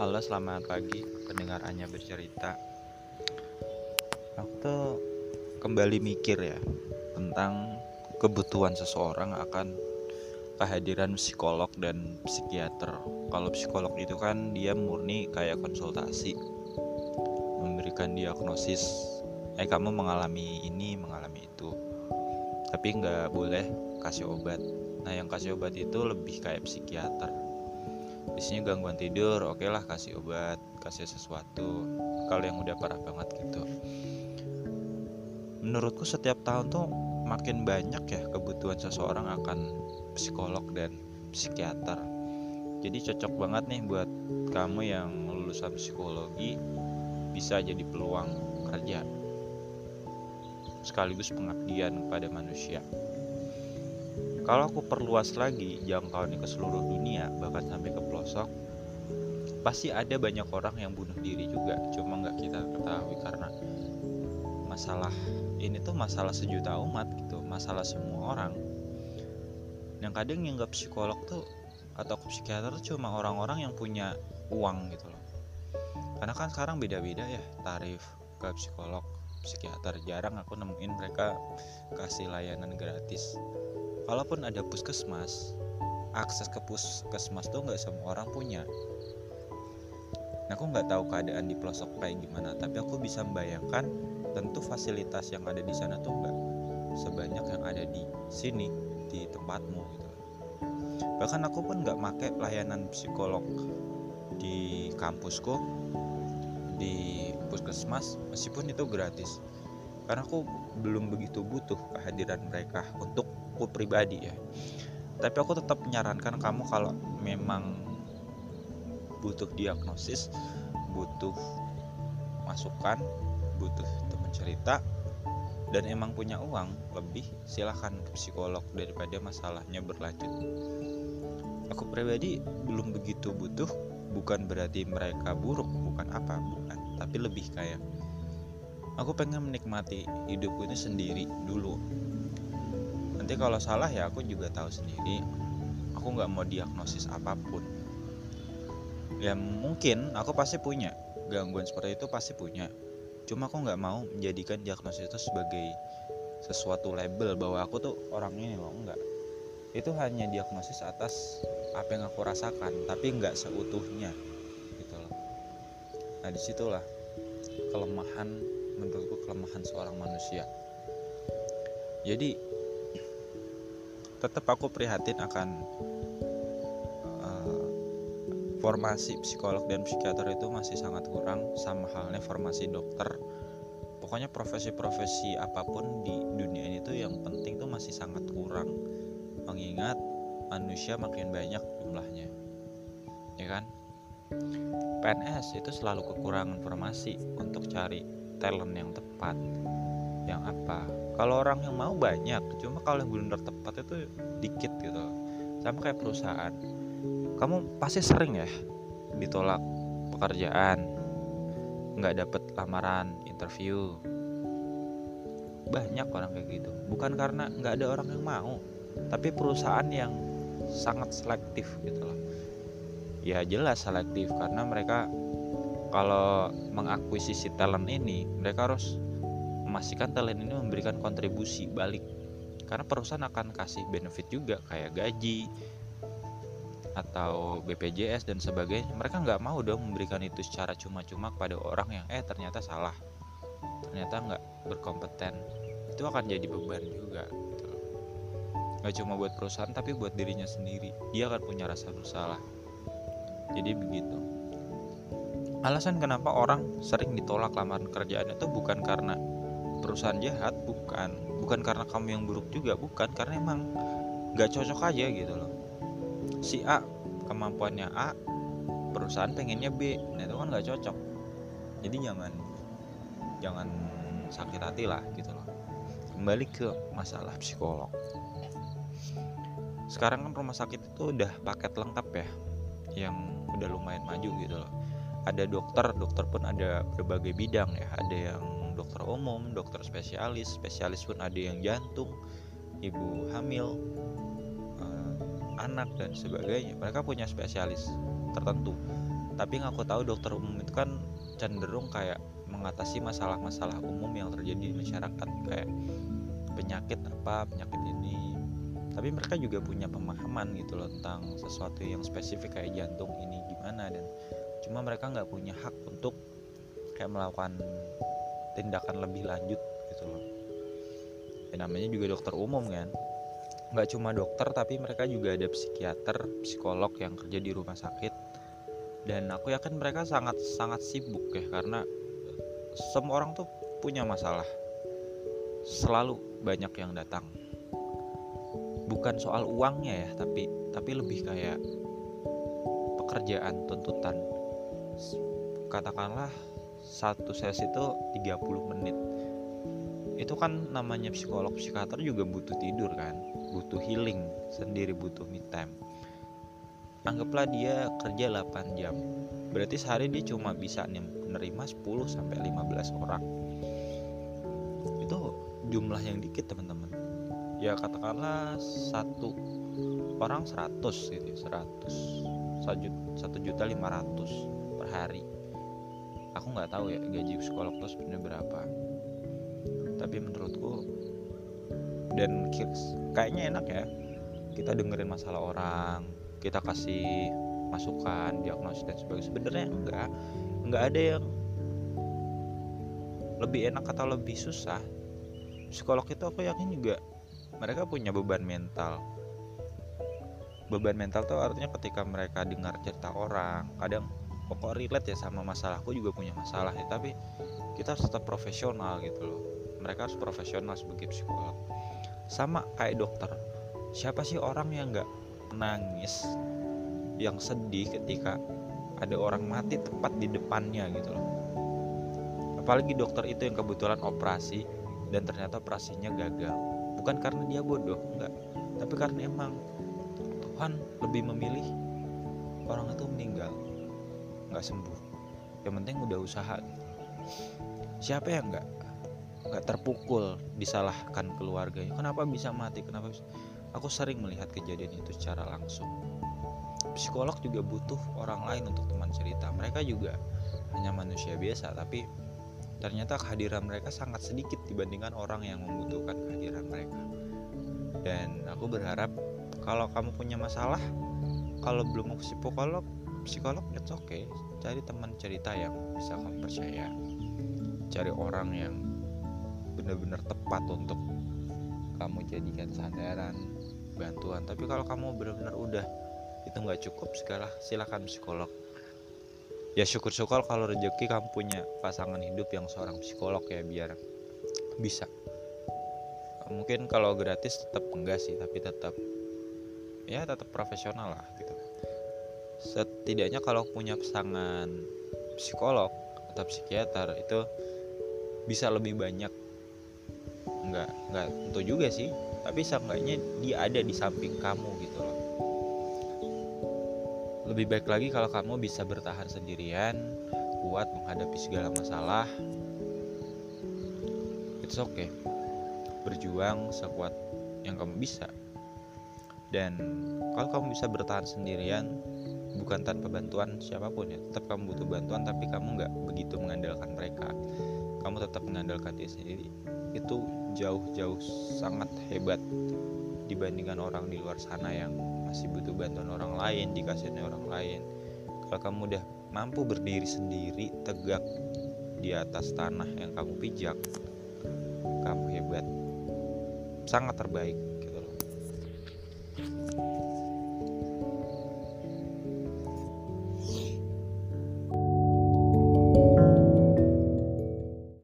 Halo selamat pagi pendengarannya bercerita. Aku tuh kembali mikir ya Tentang kebutuhan seseorang akan kehadiran psikolog dan psikiater. Kalau psikolog itu kan dia murni kayak konsultasi Memberikan diagnosis Eh kamu mengalami ini mengalami itu. Tapi nggak boleh kasih obat. Nah yang kasih obat itu lebih kayak psikiater biasanya gangguan tidur oke okay lah kasih obat kasih sesuatu kalau yang udah parah banget gitu. Menurutku setiap tahun tuh makin banyak ya kebutuhan seseorang akan psikolog dan psikiater. Jadi cocok banget nih buat kamu yang lulusan psikologi bisa jadi peluang kerja. Sekaligus pengabdian kepada manusia kalau aku perluas lagi jangkauannya ke seluruh dunia bahkan sampai ke pelosok pasti ada banyak orang yang bunuh diri juga. Cuma nggak kita ketahui karena masalah ini tuh masalah sejuta umat gitu masalah semua orang. Yang kadang yang nggak psikolog tuh atau psikiater cuma orang-orang yang punya uang gitu loh. Karena kan sekarang beda-beda ya tarif ke psikolog psikiater. Jarang aku nemuin mereka kasih layanan gratis kalaupun ada puskesmas akses ke puskesmas tuh nggak semua orang punya. Nah, aku nggak tahu keadaan di pelosok kayak gimana tapi aku bisa membayangkan tentu fasilitas yang ada di sana tuh nggak sebanyak yang ada di sini di tempatmu gitu. Bahkan aku pun nggak make pelayanan psikolog di kampusku di puskesmas meskipun itu gratis. Karena aku belum begitu butuh kehadiran mereka untuk aku pribadi ya. Tapi aku tetap menyarankan kamu kalau memang butuh diagnosis butuh masukan butuh teman cerita dan emang punya uang lebih silahkan ke psikolog daripada masalahnya berlanjut. Aku pribadi belum begitu butuh bukan berarti mereka buruk bukan apa bukan tapi lebih kayak aku pengen menikmati hidupku ini sendiri dulu nanti kalau salah ya aku juga tahu sendiri. Aku nggak mau diagnosis apa pun. Ya mungkin aku pasti punya. Gangguan seperti itu pasti punya. Cuma aku nggak mau menjadikan diagnosis itu sebagai sesuatu label bahwa aku tuh orang ini loh enggak itu hanya diagnosis atas apa yang aku rasakan tapi nggak seutuhnya gitu loh. Nah di situlah kelemahan menurutku kelemahan seorang manusia. Jadi tetap aku prihatin akan uh, formasi psikolog dan psikiater itu masih sangat kurang sama halnya formasi dokter. Pokoknya profesi-profesi apa pun di dunia ini tuh yang penting tuh masih sangat kurang mengingat manusia makin banyak jumlahnya. Ya kan? PNS itu selalu kekurangan formasi untuk cari talent yang tepat yang apa. Kalau orang yang mau banyak cuma kalau yang benar tepat itu dikit gitu. Sama kayak perusahaan. Kamu pasti sering ya ditolak pekerjaan nggak dapet lamaran interview. Banyak orang kayak gitu. Bukan karena nggak ada orang yang mau tapi perusahaan yang sangat selektif gitu loh. Ya jelas selektif karena mereka kalau mengakuisisi talent ini mereka harus memastikan talent ini memberikan kontribusi balik. Karena perusahaan akan kasih benefit juga kayak gaji atau BPJS dan sebagainya. Mereka nggak mau dong memberikan itu secara cuma-cuma kepada orang yang eh ternyata salah. Ternyata nggak berkompeten. Itu akan jadi beban juga gitu. nggak cuma buat perusahaan tapi buat dirinya sendiri. Dia akan punya rasa bersalah. Jadi begitu. Alasan kenapa orang sering ditolak lamaran kerjaan itu bukan karena perusahaan jahat bukan. Bukan karena kamu yang buruk juga bukan. Karena emang nggak cocok aja gitu loh. Si A kemampuannya A perusahaan pengennya B. Nah itu kan nggak cocok. Jadi jangan jangan sakit hati lah gitu loh. Kembali ke masalah psikolog. Sekarang kan rumah sakit itu udah paket lengkap ya yang udah lumayan maju gitu loh. Ada dokter dokter pun ada berbagai bidang ya. Ada yang dokter umum, dokter spesialis, spesialis pun ada yang jantung, ibu hamil, uh, anak dan sebagainya. Mereka punya spesialis tertentu. tapi yang aku tahu dokter umum itu kan cenderung kayak mengatasi masalah-masalah umum yang terjadi di masyarakat kayak penyakit apa penyakit ini tapi mereka juga punya pemahaman gitu loh tentang sesuatu yang spesifik kayak jantung ini gimana dan cuma mereka nggak punya hak untuk kayak melakukan tindakan lebih lanjut gitu loh. Ya, namanya juga dokter umum kan? Nggak cuma dokter tapi mereka juga ada psikiater psikolog yang kerja di rumah sakit. Dan aku yakin mereka sangat sangat sibuk ya karena semua orang tuh punya masalah. Selalu banyak yang datang. Bukan soal uangnya ya tapi tapi lebih kayak pekerjaan tuntutan. Katakanlah satu sesi itu 30 menit. Itu kan namanya psikolog psikiater juga butuh tidur kan butuh healing sendiri butuh me time. Anggaplah dia kerja 8 jam berarti sehari dia cuma bisa menerima 10 sampai 15 orang. Itu jumlah yang dikit teman-teman. Ya katakanlah satu orang 100 gitu 100 satu juta lima ratus per hari aku nggak tahu ya gaji psikolog itu sebenarnya berapa. Tapi menurutku dan kayaknya enak ya kita dengerin masalah orang kita kasih masukan diagnosis dan sebagainya. Sebenarnya enggak enggak ada yang lebih enak atau lebih susah. Psikolog itu aku yakin juga mereka punya beban mental. Beban mental tuh artinya ketika mereka dengar cerita orang kadang pokok relate ya sama masalahku juga punya masalah ya tapi kita harus tetap profesional gitu loh. Mereka harus profesional sebagai psikolog. Sama kayak dokter siapa sih orang yang nggak nangis yang sedih ketika ada orang mati tepat di depannya gitu loh. Apalagi dokter itu yang kebetulan operasi dan ternyata operasinya gagal. Bukan karena dia bodoh enggak tapi karena emang Tuhan lebih memilih orang itu meninggal nggak sembuh. Yang penting udah usaha gitu. siapa yang nggak nggak terpukul disalahkan keluarganya? Kenapa bisa mati? Kenapa bisa? Aku sering melihat kejadian itu secara langsung. Psikolog juga butuh orang lain untuk teman cerita. Mereka juga hanya manusia biasa tapi ternyata kehadiran mereka sangat sedikit dibandingkan orang yang membutuhkan kehadiran mereka. Dan aku berharap kalau kamu punya masalah kalau belum mau psikolog psikolog it's okay cari teman cerita yang bisa kamu percaya. Cari orang yang benar-benar tepat untuk kamu jadikan sandaran bantuan. Tapi kalau kamu benar-benar udah itu nggak cukup segala silakan psikolog. Ya syukur-syukur kalau rezeki kamu punya pasangan hidup yang seorang psikolog ya biar bisa. Mungkin kalau gratis tetap enggak sih tapi tetap ya tetap profesional lah gitu setidaknya kalau punya pasangan psikolog atau psikiater itu bisa lebih banyak. Nggak nggak tentu juga sih tapi seenggaknya dia ada di samping kamu gitu loh. Lebih baik lagi kalau kamu bisa bertahan sendirian kuat menghadapi segala masalah. It's okay. Berjuang sekuat yang kamu bisa. Dan kalau kamu bisa bertahan sendirian bukan tanpa bantuan siapa pun ya. Tetap kamu butuh bantuan tapi kamu nggak begitu mengandalkan mereka. Kamu tetap mengandalkan diri sendiri. Itu jauh-jauh sangat hebat dibandingkan orang di luar sana yang masih butuh bantuan orang lain dikasihnya orang lain. Kalau kamu udah mampu berdiri sendiri tegak di atas tanah yang kamu pijak kamu hebat. Sangat terbaik gitu loh